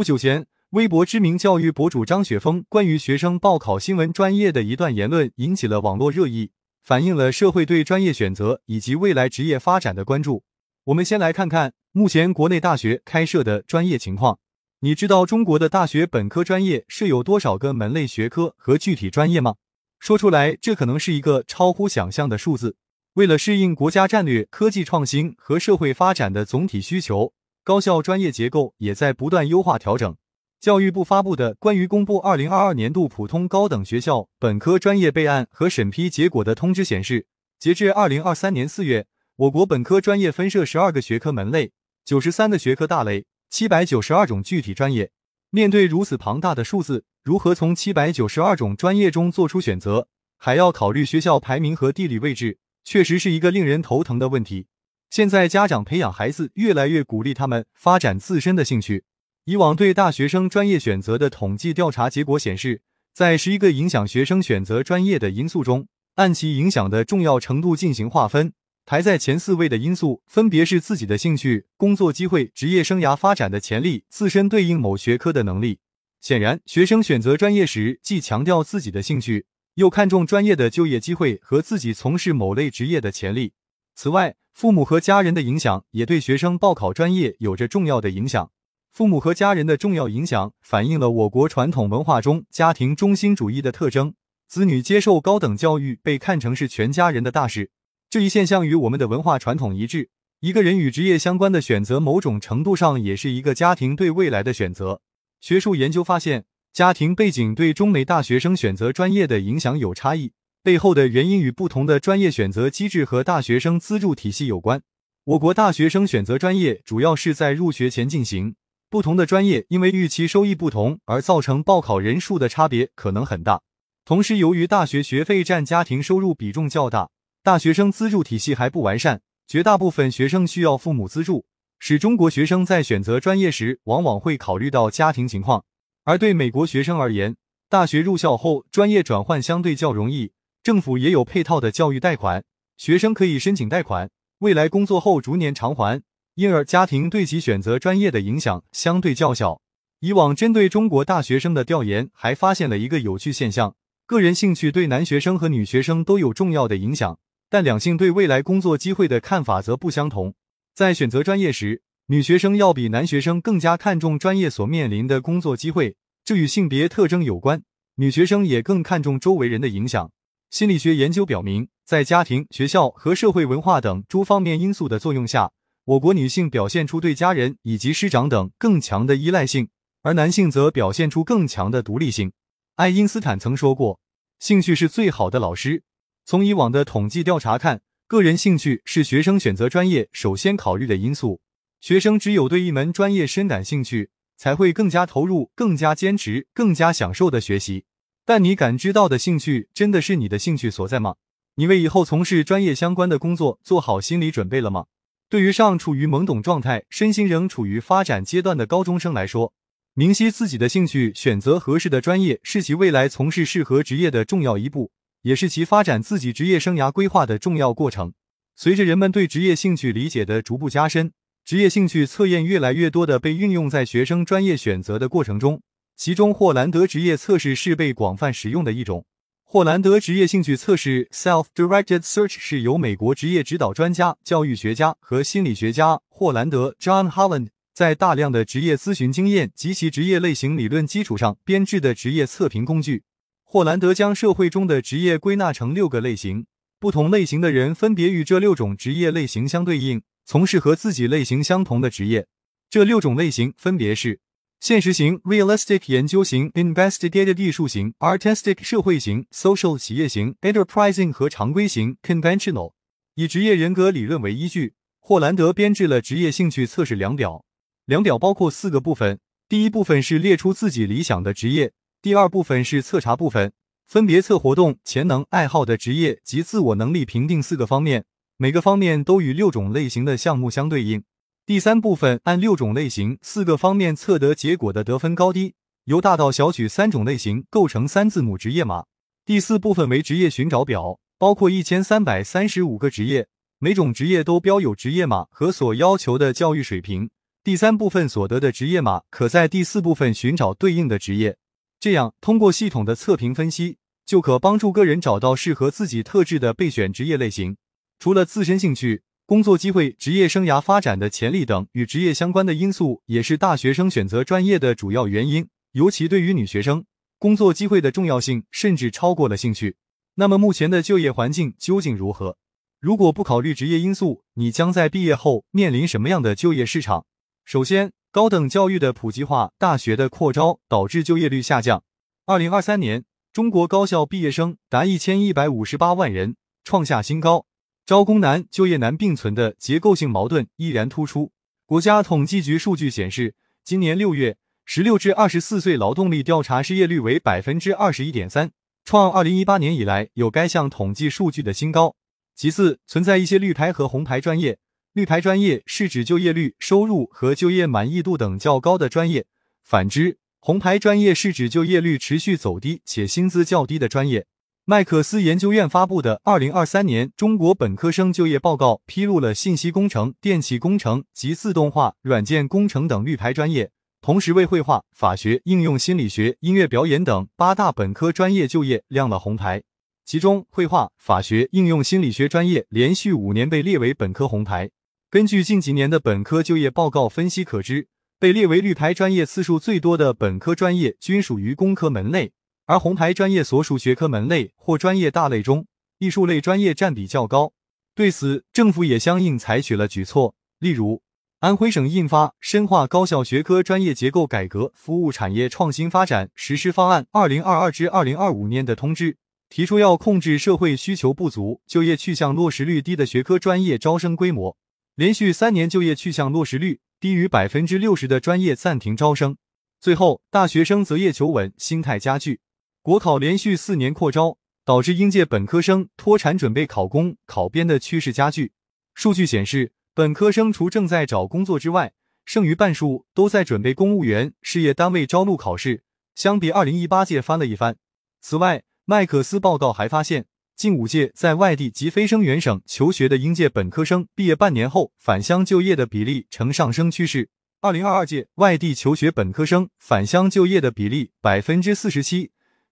不久前，微博知名教育博主张雪峰关于学生报考新闻专业的一段言论引起了网络热议，反映了社会对专业选择以及未来职业发展的关注。我们先来看看目前国内大学开设的专业情况。你知道中国的大学本科专业设有多少个门类学科和具体专业吗？说出来，这可能是一个超乎想象的数字。为了适应国家战略、科技创新和社会发展的总体需求，高校专业结构也在不断优化调整。教育部发布的关于公布二零二二年度普通高等学校本科专业备案和审批结果的通知显示，截至二零二三年四月，我国本科专业分设十二个学科门类，九十三个学科大类。七百九十二种具体专业，面对如此庞大的数字，如何从七百九十二种专业中做出选择？还要考虑学校排名和地理位置，确实是一个令人头疼的问题。现在家长培养孩子，越来越鼓励他们发展自身的兴趣。以往对大学生专业选择的统计调查结果显示，在十一个影响学生选择专业的因素中，按其影响的重要程度进行划分。排在前四位的因素分别是自己的兴趣、工作机会、职业生涯发展的潜力、自身对应某学科的能力。显然，学生选择专业时，既强调自己的兴趣，又看重专业的就业机会和自己从事某类职业的潜力。此外，父母和家人的影响也对学生报考专业有着重要的影响。父母和家人的重要影响，反映了我国传统文化中家庭中心主义的特征。子女接受高等教育被看成是全家人的大事。这一现象与我们的文化传统一致。一个人与职业相关的选择，某种程度上也是一个家庭对未来的选择。学术研究发现，家庭背景对中美大学生选择专业的影响有差异，背后的原因与不同的专业选择机制和大学生资助体系有关。我国大学生选择专业主要是在入学前进行，不同的专业因为预期收益不同而造成报考人数的差别可能很大。同时，由于大学学费占家庭收入比重较大。大学生资助体系还不完善，绝大部分学生需要父母资助，使中国学生在选择专业时往往会考虑到家庭情况。而对美国学生而言，大学入校后专业转换相对较容易，政府也有配套的教育贷款，学生可以申请贷款，未来工作后逐年偿还，因而家庭对其选择专业的影响相对较小。以往针对中国大学生的调研还发现了一个有趣现象：个人兴趣对男学生和女学生都有重要的影响。但两性对未来工作机会的看法则不相同。在选择专业时，女学生要比男学生更加看重专业所面临的工作机会，这与性别特征有关。女学生也更看重周围人的影响。心理学研究表明，在家庭、学校和社会文化等诸方面因素的作用下，我国女性表现出对家人以及师长等更强的依赖性，而男性则表现出更强的独立性。爱因斯坦曾说过：“兴趣是最好的老师。”从以往的统计调查看，个人兴趣是学生选择专业首先考虑的因素。学生只有对一门专业深感兴趣，才会更加投入、更加坚持、更加享受的学习。但你感知到的兴趣真的是你的兴趣所在吗？你为以后从事专业相关的工作做好心理准备了吗？对于尚处于懵懂状态、身心仍处于发展阶段的高中生来说，明晰自己的兴趣，选择合适的专业，是其未来从事适合职业的重要一步。也是其发展自己职业生涯规划的重要过程。随着人们对职业兴趣理解的逐步加深，职业兴趣测验越来越多的被运用在学生专业选择的过程中。其中，霍兰德职业测试是被广泛使用的一种。霍兰德职业兴趣测试 （Self-Directed Search） 是由美国职业指导专家、教育学家和心理学家霍兰德 （John Holland） 在大量的职业咨询经验及其职业类型理论基础上编制的职业测评工具。霍兰德将社会中的职业归纳成六个类型，不同类型的人分别与这六种职业类型相对应，从事和自己类型相同的职业。这六种类型分别是：现实型 （realistic）、研究型 （investigative）、艺术型 （artistic）、社会型 （social）、企业型 （enterprising） 和常规型 （conventional）。以职业人格理论为依据，霍兰德编制了职业兴趣测试量表。量表包括四个部分，第一部分是列出自己理想的职业。第二部分是测查部分，分别测活动、潜能、爱好的职业及自我能力评定四个方面，每个方面都与六种类型的项目相对应。第三部分按六种类型四个方面测得结果的得分高低，由大到小取三种类型构成三字母职业码。第四部分为职业寻找表，包括一千三百三十五个职业，每种职业都标有职业码和所要求的教育水平，第三部分所得的职业码可在第四部分寻找对应的职业。这样，通过系统的测评分析，就可帮助个人找到适合自己特质的备选职业类型。除了自身兴趣、工作机会、职业生涯发展的潜力等与职业相关的因素，也是大学生选择专业的主要原因。尤其对于女学生，工作机会的重要性甚至超过了兴趣。那么，目前的就业环境究竟如何？如果不考虑职业因素，你将在毕业后面临什么样的就业市场？首先，高等教育的普及化、大学的扩招导致就业率下降。二零二三年，中国高校毕业生达一千一百五十八万人，创下新高。招工难、就业难并存的结构性矛盾依然突出。国家统计局数据显示，今年六月，十六至二十四岁劳动力调查失业率为百分之二十一点三，创二零一八年以来有该项统计数据的新高。其次，存在一些绿牌和红牌专业。绿牌专业是指就业率、收入和就业满意度等较高的专业；反之，红牌专业是指就业率持续走低且薪资较低的专业。麦克斯研究院发布的《二零二三年中国本科生就业报告》披露了信息工程、电气工程及自动化、软件工程等绿牌专业，同时为绘画、法学、应用心理学、音乐表演等八大本科专业就业亮了红牌。其中，绘画、法学、应用心理学专业连续五年被列为本科红牌。根据近几年的本科就业报告分析可知，被列为绿牌专业次数最多的本科专业均属于工科门类，而红牌专业所属学科门类或专业大类中，艺术类专业占比较高。对此，政府也相应采取了举措，例如，安徽省印发《深化高校学科专业结构改革服务产业创新发展实施方案（二零二二至二零二五年）》的通知。提出要控制社会需求不足、就业去向落实率低的学科专业招生规模，连续三年就业去向落实率低于百分之六十的专业暂停招生。最后，大学生择业求稳心态加剧，国考连续四年扩招，导致应届本科生脱产准备考公、考编的趋势加剧。数据显示，本科生除正在找工作之外，剩余半数都在准备公务员、事业单位招录考试，相比二零一八届翻了一番。此外，麦克斯报告还发现，近五届在外地及非生源省求学的应届本科生毕业半年后返乡就业的比例呈上升趋势。二零二二届外地求学本科生返乡就业的比例百分之四十七，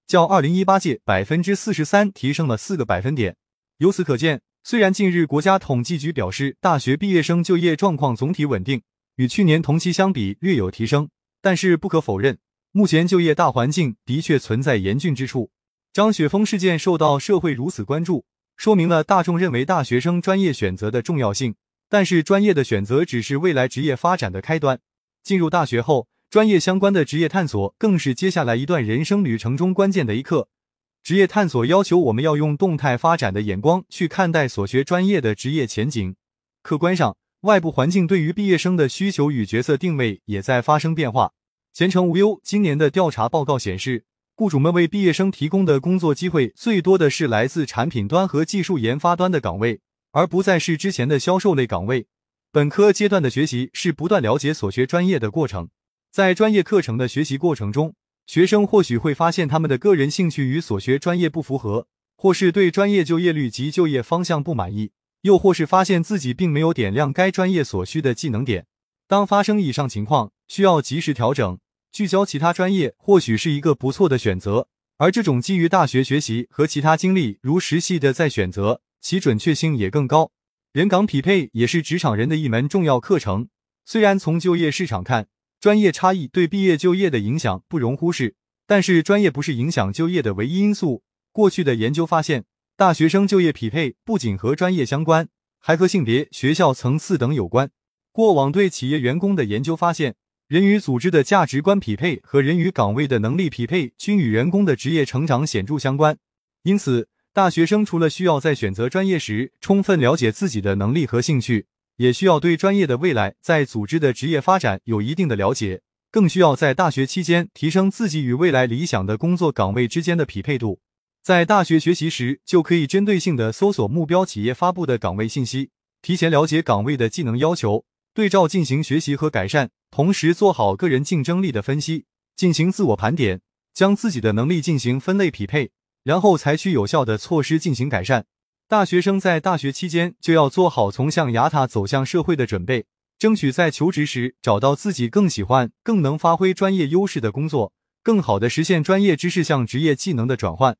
较二零一八届百分之四十三提升了四个百分点。由此可见，虽然近日国家统计局表示大学毕业生就业状况总体稳定，与去年同期相比略有提升，但是不可否认，目前就业大环境的确存在严峻之处。张雪峰事件受到社会如此关注，说明了大众认为大学生专业选择的重要性。但是，专业的选择只是未来职业发展的开端。进入大学后，专业相关的职业探索更是接下来一段人生旅程中关键的一课。职业探索要求我们要用动态发展的眼光去看待所学专业的职业前景。客观上，外部环境对于毕业生的需求与角色定位也在发生变化。前程无忧今年的调查报告显示。雇主们为毕业生提供的工作机会最多的是来自产品端和技术研发端的岗位，而不再是之前的销售类岗位。本科阶段的学习是不断了解所学专业的过程，在专业课程的学习过程中，学生或许会发现他们的个人兴趣与所学专业不符合，或是对专业就业率及就业方向不满意，又或是发现自己并没有点亮该专业所需的技能点。当发生以上情况，需要及时调整。聚焦其他专业或许是一个不错的选择，而这种基于大学学习和其他经历如实系的再选择，其准确性也更高。人岗匹配也是职场人的一门重要课程。虽然从就业市场看，专业差异对毕业就业的影响不容忽视，但是专业不是影响就业的唯一因素。过去的研究发现，大学生就业匹配不仅和专业相关，还和性别、学校层次等有关。过往对企业员工的研究发现。人与组织的价值观匹配和人与岗位的能力匹配均与员工的职业成长显著相关。因此，大学生除了需要在选择专业时充分了解自己的能力和兴趣，也需要对专业的未来在组织的职业发展有一定的了解，更需要在大学期间提升自己与未来理想的工作岗位之间的匹配度。在大学学习时，就可以针对性的搜索目标企业发布的岗位信息，提前了解岗位的技能要求。对照进行学习和改善，同时做好个人竞争力的分析，进行自我盘点，将自己的能力进行分类匹配，然后采取有效的措施进行改善。大学生在大学期间就要做好从象牙塔走向社会的准备，争取在求职时找到自己更喜欢、更能发挥专业优势的工作，更好的实现专业知识向职业技能的转换。